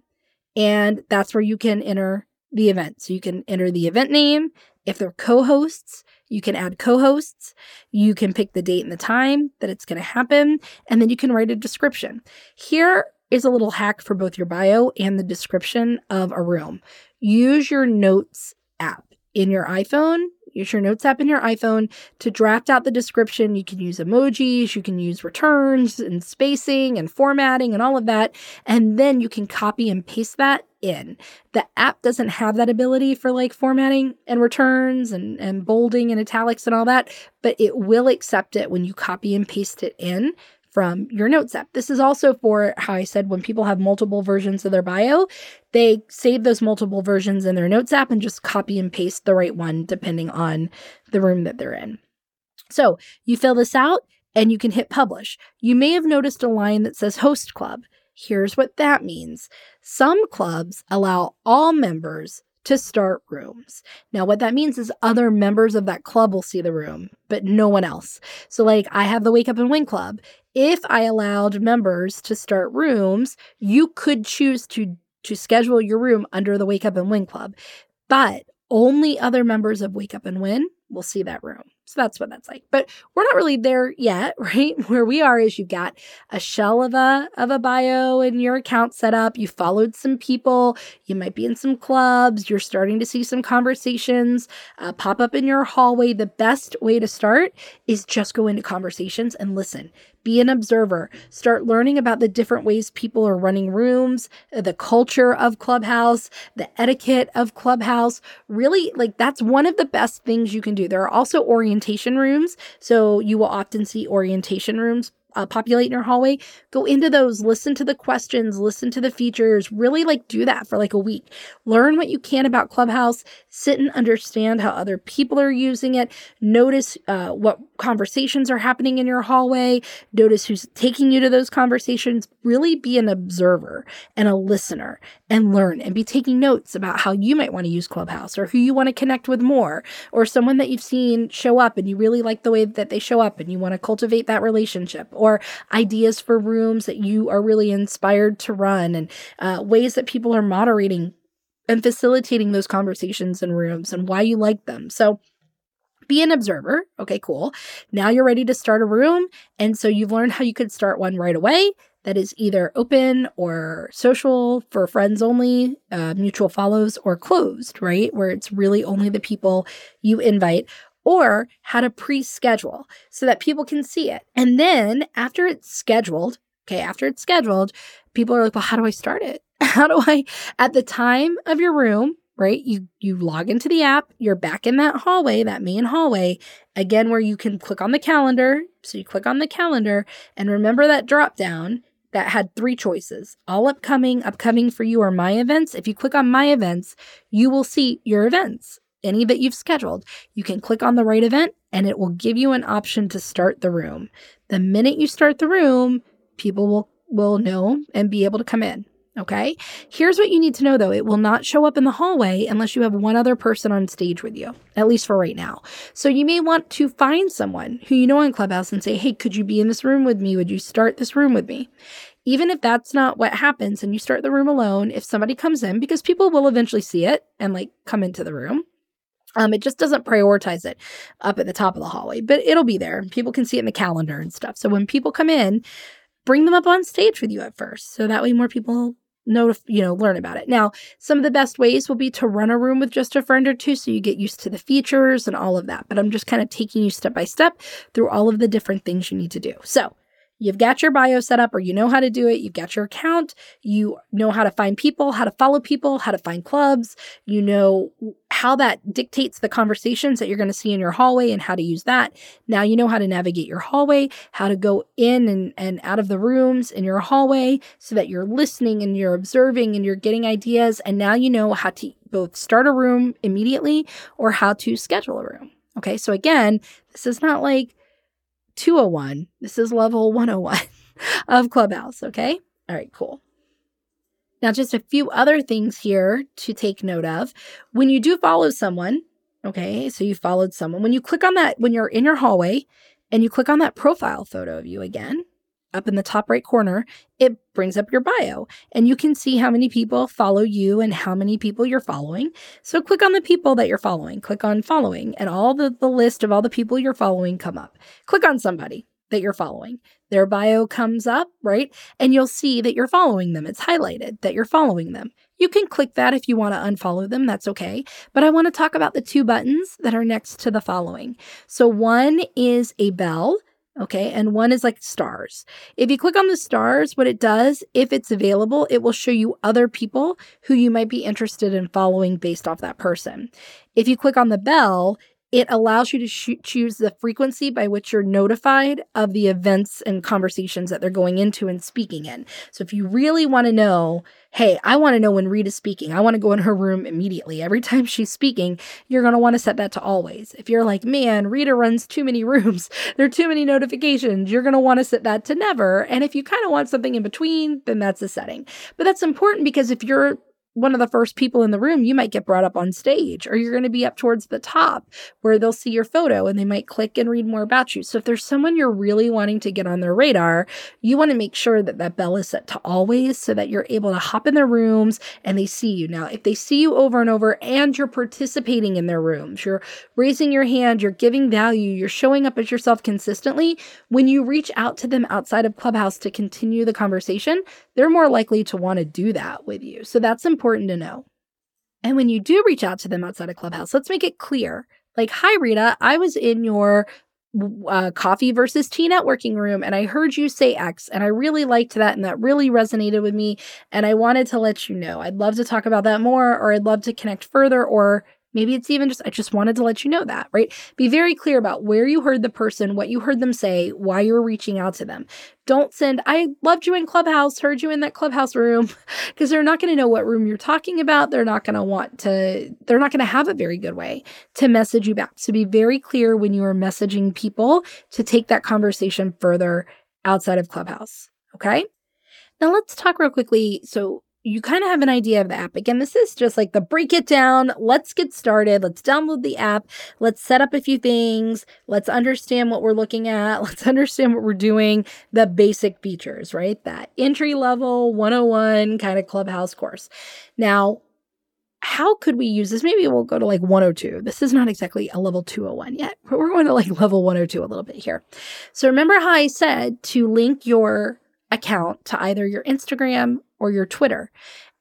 and that's where you can enter the event. So you can enter the event name. If they're co hosts, you can add co hosts. You can pick the date and the time that it's going to happen, and then you can write a description. Here is a little hack for both your bio and the description of a room. Use your notes app in your iPhone Use your Notes app in your iPhone to draft out the description. You can use emojis, you can use returns and spacing and formatting and all of that. And then you can copy and paste that in. The app doesn't have that ability for like formatting and returns and, and bolding and italics and all that, but it will accept it when you copy and paste it in from your notes app. This is also for how I said when people have multiple versions of their bio, they save those multiple versions in their notes app and just copy and paste the right one depending on the room that they're in. So you fill this out and you can hit publish. You may have noticed a line that says host club. Here's what that means. Some clubs allow all members to start rooms. Now, what that means is other members of that club will see the room, but no one else. So, like, I have the Wake Up and Win Club. If I allowed members to start rooms, you could choose to to schedule your room under the Wake Up and Win Club, but only other members of Wake Up and Win will see that room. So that's what that's like. But we're not really there yet, (laughs) right? Where we are is you've got a shell of a of a bio in your account set up. You followed some people. You might be in some clubs. You're starting to see some conversations uh, pop up in your hallway. The best way to start is just go into conversations and listen. Be an observer. Start learning about the different ways people are running rooms, uh, the culture of Clubhouse, the etiquette of Clubhouse. Really, like that's one of the best things you can do. There are also orientation rooms. So you will often see orientation rooms uh, populate in your hallway, go into those, listen to the questions, listen to the features, really like do that for like a week. Learn what you can about Clubhouse, sit and understand how other people are using it, notice uh, what conversations are happening in your hallway, notice who's taking you to those conversations. Really be an observer and a listener and learn and be taking notes about how you might want to use Clubhouse or who you want to connect with more or someone that you've seen show up and you really like the way that they show up and you want to cultivate that relationship or ideas for rooms that you are really inspired to run and uh, ways that people are moderating and facilitating those conversations in rooms and why you like them. So, be an observer. Okay, cool. Now you're ready to start a room. And so you've learned how you could start one right away that is either open or social for friends only, uh, mutual follows, or closed, right? Where it's really only the people you invite, or how to pre schedule so that people can see it. And then after it's scheduled, okay, after it's scheduled, people are like, well, how do I start it? (laughs) How do I, at the time of your room, right? You you log into the app, you're back in that hallway, that main hallway, again where you can click on the calendar. So you click on the calendar and remember that drop down that had three choices. All upcoming, upcoming for you are my events. If you click on my events, you will see your events any that you've scheduled, you can click on the right event and it will give you an option to start the room. The minute you start the room, people will will know and be able to come in. Okay? Here's what you need to know though. It will not show up in the hallway unless you have one other person on stage with you, at least for right now. So you may want to find someone who you know in Clubhouse and say, "Hey, could you be in this room with me? Would you start this room with me?" Even if that's not what happens and you start the room alone, if somebody comes in because people will eventually see it and like come into the room, um, it just doesn't prioritize it up at the top of the hallway, but it'll be there. People can see it in the calendar and stuff. So when people come in, bring them up on stage with you at first, so that way more people know to you know learn about it. Now, some of the best ways will be to run a room with just a friend or two, so you get used to the features and all of that. But I'm just kind of taking you step by step through all of the different things you need to do. So You've got your bio set up or you know how to do it. You've got your account. You know how to find people, how to follow people, how to find clubs. You know how that dictates the conversations that you're going to see in your hallway and how to use that. Now you know how to navigate your hallway, how to go in and, and out of the rooms in your hallway so that you're listening and you're observing and you're getting ideas. And now you know how to both start a room immediately or how to schedule a room. Okay, so again, this is not like 201. This is level 101 (laughs) of Clubhouse, okay? All right, cool. Now, just a few other things here to take note of. When you do follow someone, okay, so you followed someone, when you click on that, when you're in your hallway and you click on that profile photo of you again, up in the top right corner, it brings up your bio and you can see how many people follow you and how many people you're following. So click on the people that you're following, click on following, and all the, the list of all the people you're following come up. Click on somebody that you're following. Their bio comes up, right? And you'll see that you're following them. It's highlighted that you're following them. You can click that if you want to unfollow them, that's okay. But I want to talk about the two buttons that are next to the following. So one is a bell Okay. And one is like stars. If you click on the stars, what it does, if it's available, it will show you other people who you might be interested in following based off that person. If you click on the bell, it allows you to sh- choose the frequency by which you're notified of the events and conversations that they're going into and speaking in. So if you really want to know, hey, I want to know when Rita's speaking, I want to go in her room immediately. Every time she's speaking, you're going to want to set that to always. If you're like, man, Rita runs too many (laughs) rooms, there are too many notifications, you're going to want to set that to never. And if you kind of want something in between, then that's a setting. But that's important because if you're one of the first people in the room, you might get brought up on stage, or you're going to be up towards the top where they'll see your photo and they might click and read more about you. So, if there's someone you're really wanting to get on their radar, you want to make sure that that bell is set to always so that you're able to hop in their rooms and they see you. Now, if they see you over and over and you're participating in their rooms, you're raising your hand, you're giving value, you're showing up as yourself consistently, when you reach out to them outside of Clubhouse to continue the conversation, they're more likely to want to do that with you. So, that's important to know. And when you do reach out to them outside of Clubhouse, let's make it clear. Like, hi, Rita, I was in your uh, coffee versus tea networking room and I heard you say X and I really liked that and that really resonated with me and I wanted to let you know. I'd love to talk about that more or I'd love to connect further or Maybe it's even just, I just wanted to let you know that, right? Be very clear about where you heard the person, what you heard them say, why you're reaching out to them. Don't send, I loved you in Clubhouse, heard you in that Clubhouse room, (laughs) because they're not going to know what room you're talking about. They're not going to want to, they're not going to have a very good way to message you back. So be very clear when you are messaging people to take that conversation further outside of Clubhouse. Okay. Now let's talk real quickly. So you kind of have an idea of the app. Again, this is just like the break it down. Let's get started. Let's download the app. Let's set up a few things. Let's understand what we're looking at. (laughs) Let's understand what we're doing, the basic features, right? That entry level 101 kind of clubhouse course. Now, how could we use this? Maybe we'll go to like 102. This is not exactly a level 201 yet, but we're going to like level 102 a little bit here. So remember how I said to link your account to either your Instagram or your Twitter.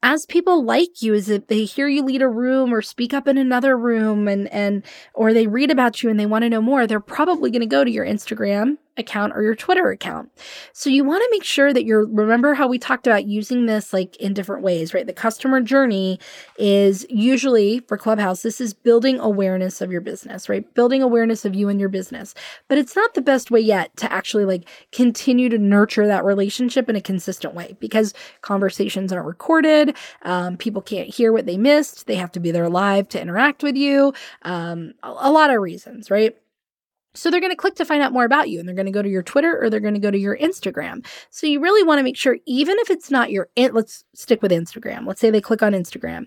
As people like you, if they hear you lead a room or speak up in another room and and or they read about you and they want to know more, they're probably going to go to your Instagram account or your Twitter account. So you want to make sure that you're remember how we talked about using this like in different ways, right? The customer journey is usually for Clubhouse, this is building awareness of your business, right? Building awareness of you and your business. But it's not the best way yet to actually like continue to nurture that relationship in a consistent way because conversations aren't recorded. Um, people can't hear what they missed. They have to be there live to interact with you. Um, a, a lot of reasons, right? So they're going to click to find out more about you and they're going to go to your Twitter or they're going to go to your Instagram. So you really want to make sure, even if it's not your, let's stick with Instagram. Let's say they click on Instagram.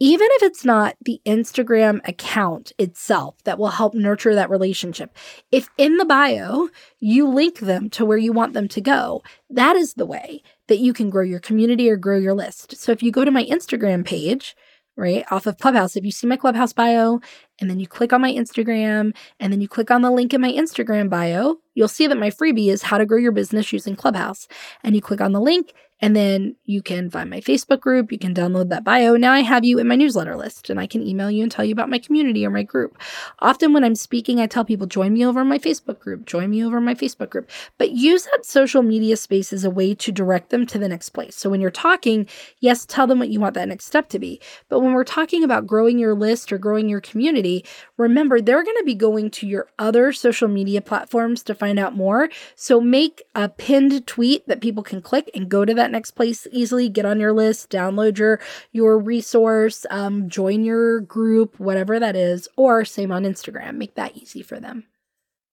Even if it's not the Instagram account itself that will help nurture that relationship, if in the bio you link them to where you want them to go, that is the way that you can grow your community or grow your list. So if you go to my Instagram page, right off of Clubhouse. If you see my Clubhouse bio and then you click on my Instagram and then you click on the link in my Instagram bio, you'll see that my freebie is how to grow your business using Clubhouse. And you click on the link and then you can find my Facebook group. You can download that bio. Now I have you in my newsletter list and I can email you and tell you about my community or my group. Often when I'm speaking, I tell people, join me over my Facebook group, join me over my Facebook group. But use that social media space as a way to direct them to the next place. So when you're talking, yes, tell them what you want that next step to be. But when we're talking about growing your list or growing your community, remember they're going to be going to your other social media platforms to find out more. So make a pinned tweet that people can click and go to that that next place easily. Get on your list, download your your resource, um, join your group, whatever that is, or same on Instagram. Make that easy for them.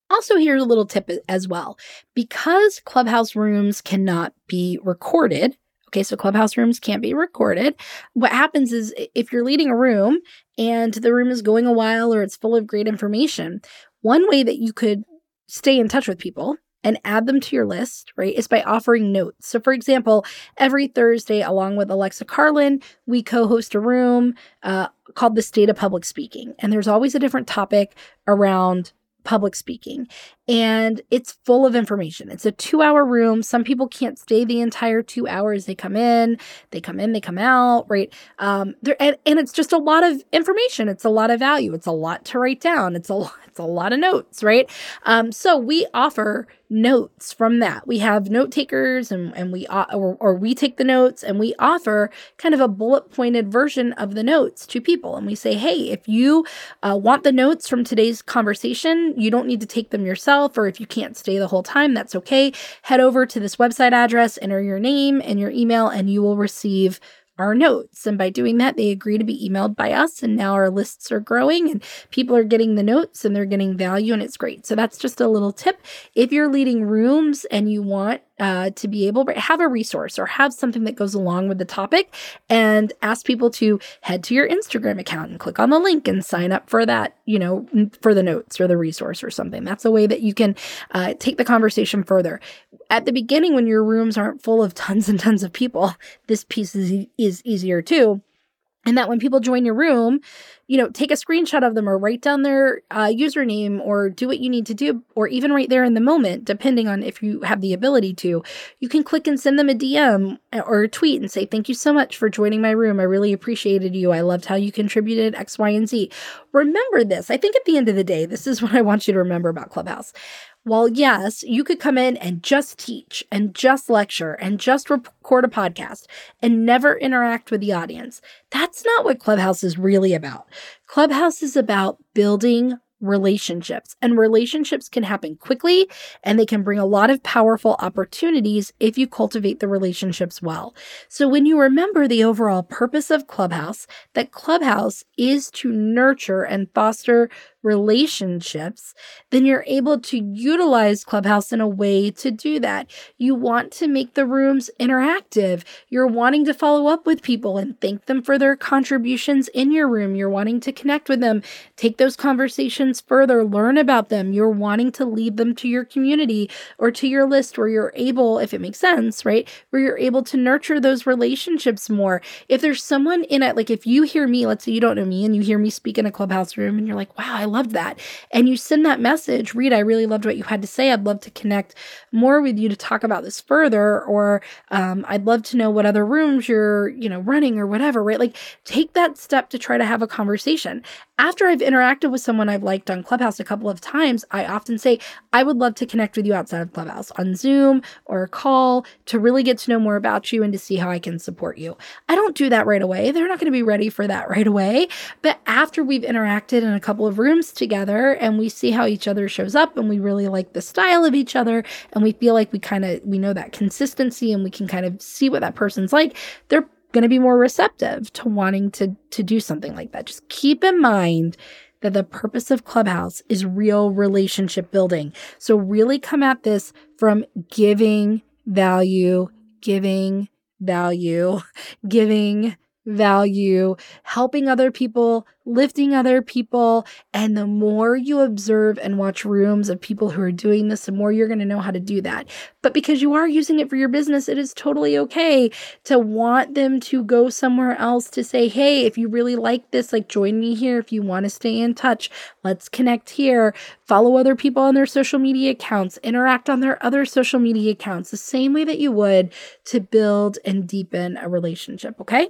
Also, here's a little tip as well. Because Clubhouse rooms cannot be recorded, okay, so Clubhouse rooms can't be recorded. What happens is if you're leading a room and the room is going a while or it's full of great information, one way that you could stay in touch with people and add them to your list, right, is by offering notes. So, for example, every Thursday, along with Alexa Carlin, we co host a room uh, called The State of Public Speaking. And there's always a different topic around public speaking and it's full of information. It's a two hour room. Some people can't stay the entire two hours. They come in, they come in, they come out, right? Um, and, and it's just a lot of information. It's a lot of value. It's a lot to write down. It's a, it's a lot of notes, right? Um, so we offer notes from that. We have note takers and, and we, or, or we take the notes and we offer kind of a bullet pointed version of the notes to people. And we say, hey, if you uh, want the notes from today's conversation, you don't need to take them yourself, or if you can't stay the whole time, that's okay. Head over to this website address, enter your name and your email, and you will receive our notes. And by doing that, they agree to be emailed by us. And now our lists are growing and people are getting the notes and they're getting value, and it's great. So that's just a little tip. If you're leading rooms and you want uh, to be able to have a resource or have something that goes along with the topic and ask people to head to your Instagram account and click on the link and sign up for that, you know, for the notes or the resource or something. That's a way that you can uh, take the conversation further. At the beginning, when your rooms aren't full of tons and tons of people, this piece is, is easier too and that when people join your room, you know, take a screenshot of them or write down their uh, username or do what you need to do, or even right there in the moment, depending on if you have the ability to. You can click and send them a DM or a tweet and say, Thank you so much for joining my room. I really appreciated you. I loved how you contributed X, Y, and Z. Remember this. I think at the end of the day, this is (laughs) what I want you to remember about Clubhouse. While, yes, you could come in and just teach and just lecture and just record a podcast and never interact with the audience, that's not what Clubhouse is really about. Clubhouse is about building relationships. And relationships can happen quickly and they can bring a lot of powerful opportunities if you cultivate the relationships well. So when you remember the overall purpose of Clubhouse, that Clubhouse is to nurture and foster relationships, then you're able to utilize Clubhouse in a way to do that. You want to make the rooms interactive. You're wanting to follow up with people and thank them for their contributions in your room. You're wanting to connect with them, take those conversations further, learn about them. You're wanting to lead them to your community or to your list where you're able, if it makes sense, right? Where you're able to nurture those relationships more. If there's someone in it, like if you hear me, let's say you don't know me and you hear me speak in a Clubhouse room and you're like, wow, I loved that. And you send that message, Reed, I really loved what you had to say. I'd love to connect more with you to talk about this further. Or um, I'd love to know what other rooms you're, you know, running or whatever, right? Like take that step to try to have a conversation. After I've interacted with someone I've liked on Clubhouse a couple of times, I often say, I would love to connect with you outside of Clubhouse on Zoom or a call to really get to know more about you and to see how I can support you. I don't do that right away. They're not going to be ready for that (laughs) right away. But after we've interacted in a couple of rooms together and we see how each other shows up and we really like the style of each other and we feel like we kind of we know that consistency and we can kind of see what that person's like, they're going to be more receptive to wanting to to do something like that. Just keep in mind that the purpose of Clubhouse is real relationship building. So really come at this from giving value, giving value, (laughs) giving value, helping other people, lifting other people. And the more you observe and watch rooms of people who are doing this, the more you're going to know how to do that. But because you are using it for your business, it is totally okay to want them to go somewhere else to say, hey, if you really like this, like join me here. If you want to stay in touch, let's connect here. Follow other people on their social media accounts, interact on their other social media accounts, the same way that you would to build and deepen a relationship. Okay.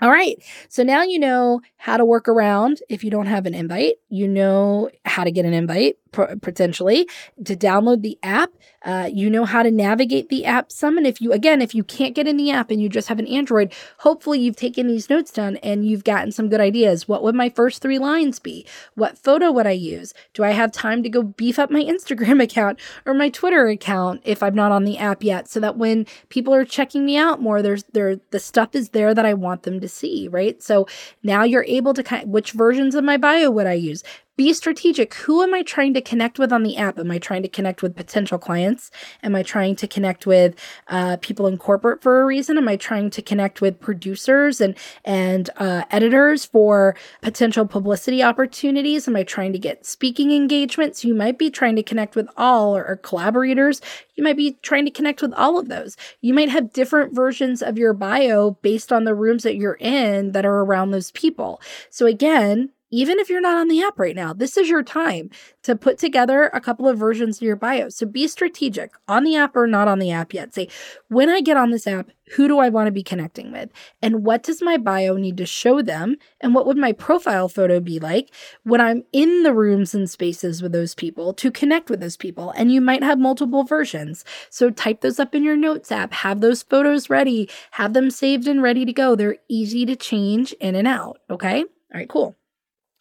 All right. So now you know how to work around if you don't have an invite. You know how to get an invite potentially to download the app. Uh, you know how to navigate the app some. And if you, again, if you can't get in the app and you just have an Android, hopefully you've taken these notes down and you've gotten some good ideas. What would my first three lines be? What photo would I use? Do I have time to go beef up my (laughs) Instagram account or my Twitter account if I'm not on the app yet? So that when people are checking me out more, there's there the stuff is there that I want them to see, right? So now you're able to kind of, which versions of my bio would I use? Be strategic. Who am I trying to connect with on the app? Am I trying to connect with potential clients? Am I trying to connect with uh, people in corporate for a reason? Am I trying to connect with producers and and uh, editors for potential publicity opportunities? Am I trying to get speaking engagements? You might be trying to connect with all or, or collaborators. You might be trying to connect with all of those. You might have different versions of your bio based on the rooms that you're in that are around those people. So again, even if you're not on the app right now, this is your time to put together a couple of versions of your bio. So be strategic on the app or not on the app yet. Say, when I get on this app, who do I want to be connecting with? And what does my bio need to show them? And what would my profile photo be like when I'm in the rooms and spaces with those people to connect with those people? And you might have multiple versions. So type those up in your notes app, have those photos ready, have them saved and ready to go. They're easy to change in and out. Okay. All right, cool.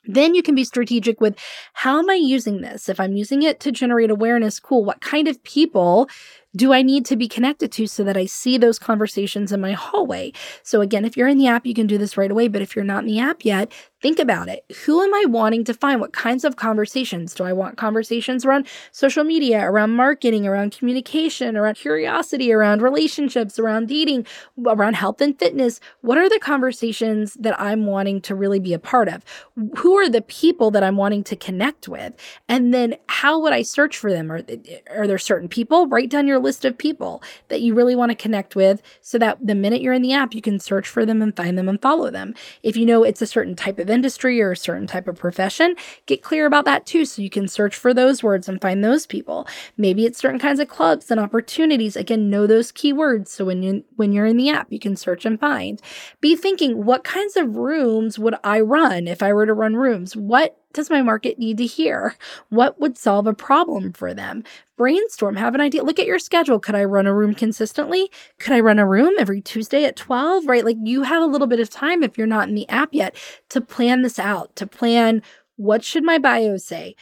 Then you can be strategic with how am I using this? If I'm using it to generate awareness, cool. What kind of people do I need to be connected to so that I see those conversations in my hallway? So, again, if you're in the app, you can do this right away. But if you're not in the app yet, think about it. Who am I wanting to find? What kinds of conversations? Do I want conversations around social media, around marketing, around communication, around curiosity, around relationships, around dating, around health and fitness? What are the conversations that I'm wanting to really be a part of? Who are the people that I'm wanting to connect with? And then how would I search for them? Are, are there certain people? Write down your list of people that you really want to connect with so that the minute you're in the app, you can search for them and find them and follow them. If you know it's a certain type of industry or a certain type of profession, get clear about that too so you can search for those words and find those people. Maybe it's certain kinds of clubs and opportunities. Again, know those keywords so when you when you're in the app, you can search and find. Be thinking, what kinds of rooms would I run if I were to run rooms? What does my market need to hear? What would solve a problem for them? Brainstorm, have an idea. Look at your schedule. Could I run a room consistently? Could I run a room every Tuesday at 12? Right? Like you have a little bit of time if you're not in the app yet to plan this out, to plan what should my bio say?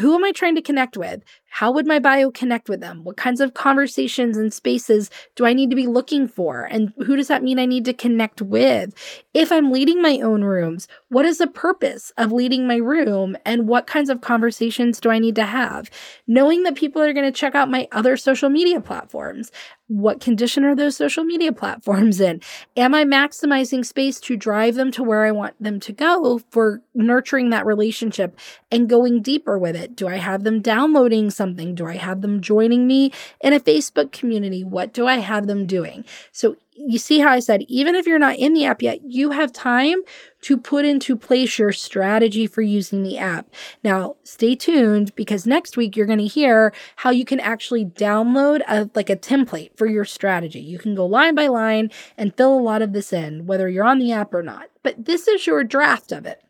Who am I trying to connect with? How would my bio connect with them? What kinds of conversations and spaces do I need to be looking for? And who does that mean I need to connect with? If I'm leading my own rooms, what is the purpose of leading my room? And what kinds of conversations do I need to have? Knowing that people are going to check out my other social media platforms. What condition are those social media (laughs) platforms in? Am I maximizing space to drive them to where I want them to go for nurturing that relationship and going deeper with it? Do I have them downloading something? Do I have them joining me in a Facebook community? What do I have them doing? So you see how I said, even if you're not in the app yet, you have time to put into place your strategy for using the app. Now, stay tuned because next week you're going to hear how you can actually download a, like a template for your strategy. You can go line by line and fill a lot of this in, whether you're on the app or not. But this is your draft of it.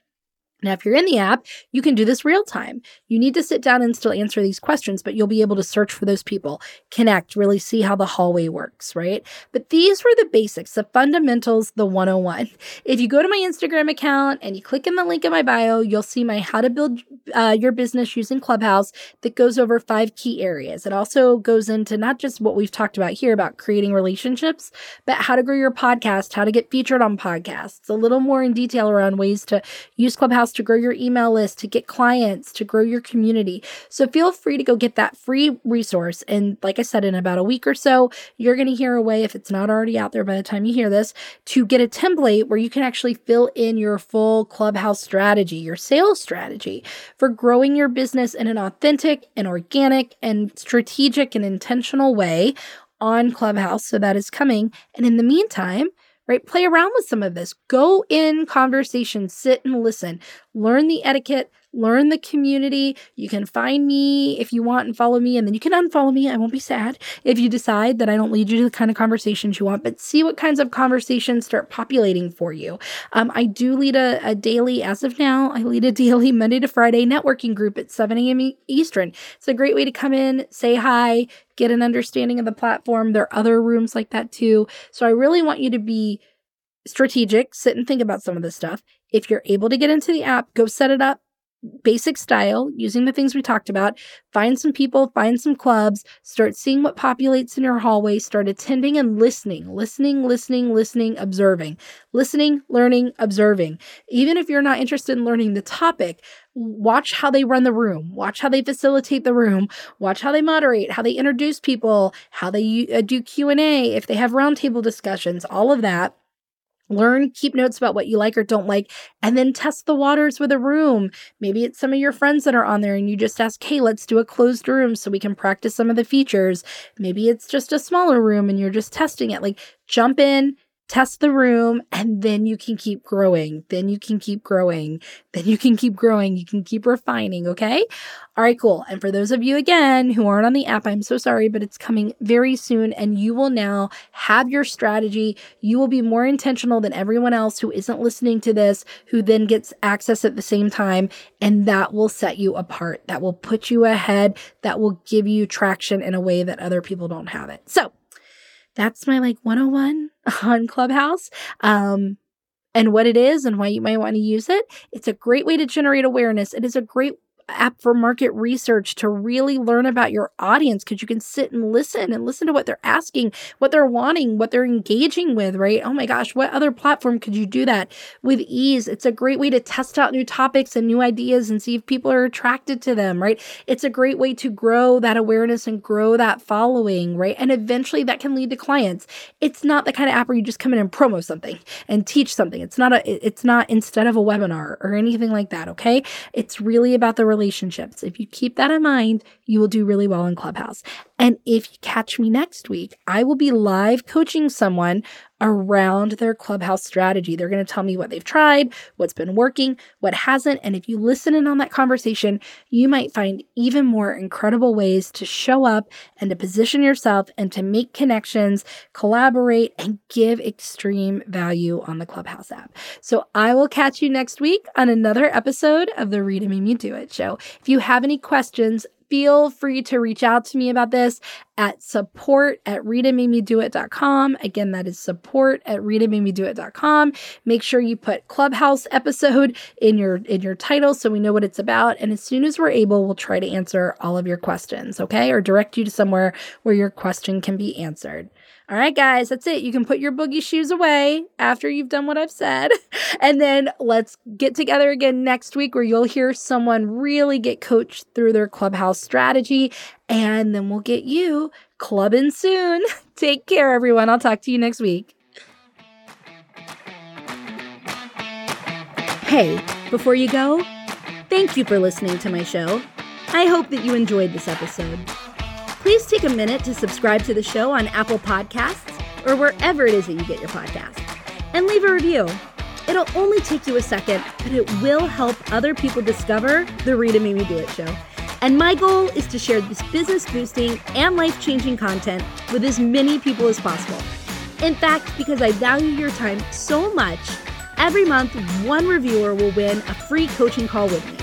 Now, if you're in the app, you can do this real time. You need to sit down and still answer these questions, but you'll be able to search for those people, connect, really see how the hallway works, right? But these were the basics, the fundamentals, the 101. If you go to my Instagram account and you click in the link in my bio, you'll see my how to build uh, your business using Clubhouse that goes over five key areas. It also goes into not just what we've talked about here about creating relationships, but how to grow your podcast, how to get featured on podcasts, a little more in detail around ways to use Clubhouse to grow your email list, to get clients, to grow your community. So feel free to go get that free resource. And like I said, in about a week or so, you're going to hear a way, if it's not already out there by the time you hear this, to get a template where you can actually fill in your full clubhouse strategy, your sales strategy for growing your business in an authentic and organic and strategic and intentional way on Clubhouse. So that is coming. And in the meantime, right? Play around with some of this. Go in conversation, sit and listen, learn the etiquette, learn the community. You can find me if you want and follow me, and then you can unfollow me. I won't be sad if you decide that I don't lead you to the kind of conversations you want, but see what kinds of conversations start populating for you. Um, I do lead a, a daily, as of now, I lead a daily Monday to Friday networking group at 7 a.m. Eastern. It's a great way to come in, say hi, get an understanding of the platform. There are other rooms like that too. So I really want you to be strategic, sit and think about some of this stuff. If you're able to get into the app, go set it up, basic style using the things we talked about. Find some people, find some clubs, start seeing what populates in your hallway, start attending and listening, listening, listening, listening, observing, listening, learning, observing. Even if you're not interested in learning the topic, watch how they run the room, watch how they facilitate the room, watch how they moderate, how they introduce people, how they uh, do Q&A, if they have roundtable discussions, all of that Learn, keep notes about what you like or don't like, and then test the waters with a room. Maybe it's some of your friends that are on there and you just ask, hey, let's do a closed room so we can practice some of the features. Maybe it's just a smaller room and you're just testing it. Like, jump in, test the room and then you can keep growing. Then you can keep growing. Then you can keep growing. You can keep refining. Okay. All right, cool. And for those of you again who aren't on the app, I'm so sorry, but it's coming very soon and you will now have your strategy. You will be more intentional than everyone else who isn't listening to this, who then gets access at the same time. And that will set you apart. That will put you ahead. That will give you traction in a way that other people don't have it. So, that's my like 101 on Clubhouse. Um, and what it is and why you might want to use it. It's a great way to generate awareness. It is a great app for market research to really learn about your audience because you can sit and listen and listen to what they're asking, what they're wanting, what they're engaging with, right? Oh my gosh, what other platform could you do that with ease? It's a great way to test out new topics and new ideas and see if people are attracted to them, right? It's a great way to grow that awareness and grow that following, right? And eventually that can lead to clients. It's not the kind of app where you just come in and promo something and teach something. It's not a it's not instead of a webinar or anything like that, okay? It's really about the relationships. If you keep that in mind, you will do really well in Clubhouse. And if you catch me next week, I will be live coaching someone around their clubhouse strategy. They're going to tell me what they've tried, what's been working, what hasn't. And if you listen in on that conversation, you might find even more incredible ways to show up and to position yourself and to make connections, collaborate, and give extreme value on the Clubhouse app. So I will catch you next week on another episode of the Rita Made Do It show. If you have any questions, feel free to reach out to me about this at support at ritamademedoit.com. Again, that is support at ritamademedoit.com. Make sure you put clubhouse episode in your in your title so we know what it's about. And as soon as we're able, we'll try to answer all of your questions, okay? Or direct you to somewhere where your question can be answered. All right, guys, that's it. You can put your boogie shoes away after you've done what I've said. (laughs) And then let's get together again next week where you'll hear someone really get coached through their clubhouse strategy. And then we'll get you clubbing soon. (laughs) Take care, everyone. I'll talk to you next week. Hey, before you go, thank you for listening to my show. I hope that you enjoyed this episode. Please take a minute to subscribe to the show on Apple Podcasts or wherever it is that you get your podcasts and leave a review. It'll only take you a second, but it will help other people discover the Rita Me Do It show. And my goal is to share this business boosting and life changing content with as many people as possible. In fact, because I value your time so much, every month one reviewer will win a free coaching call with me.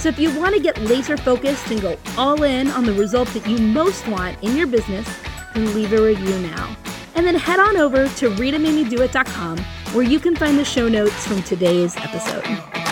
So if you want to get laser focused and go all in on the result that you most want in your business, then leave a review now. And then head on over to ritamademedoit.com where you can find the show notes from today's episode.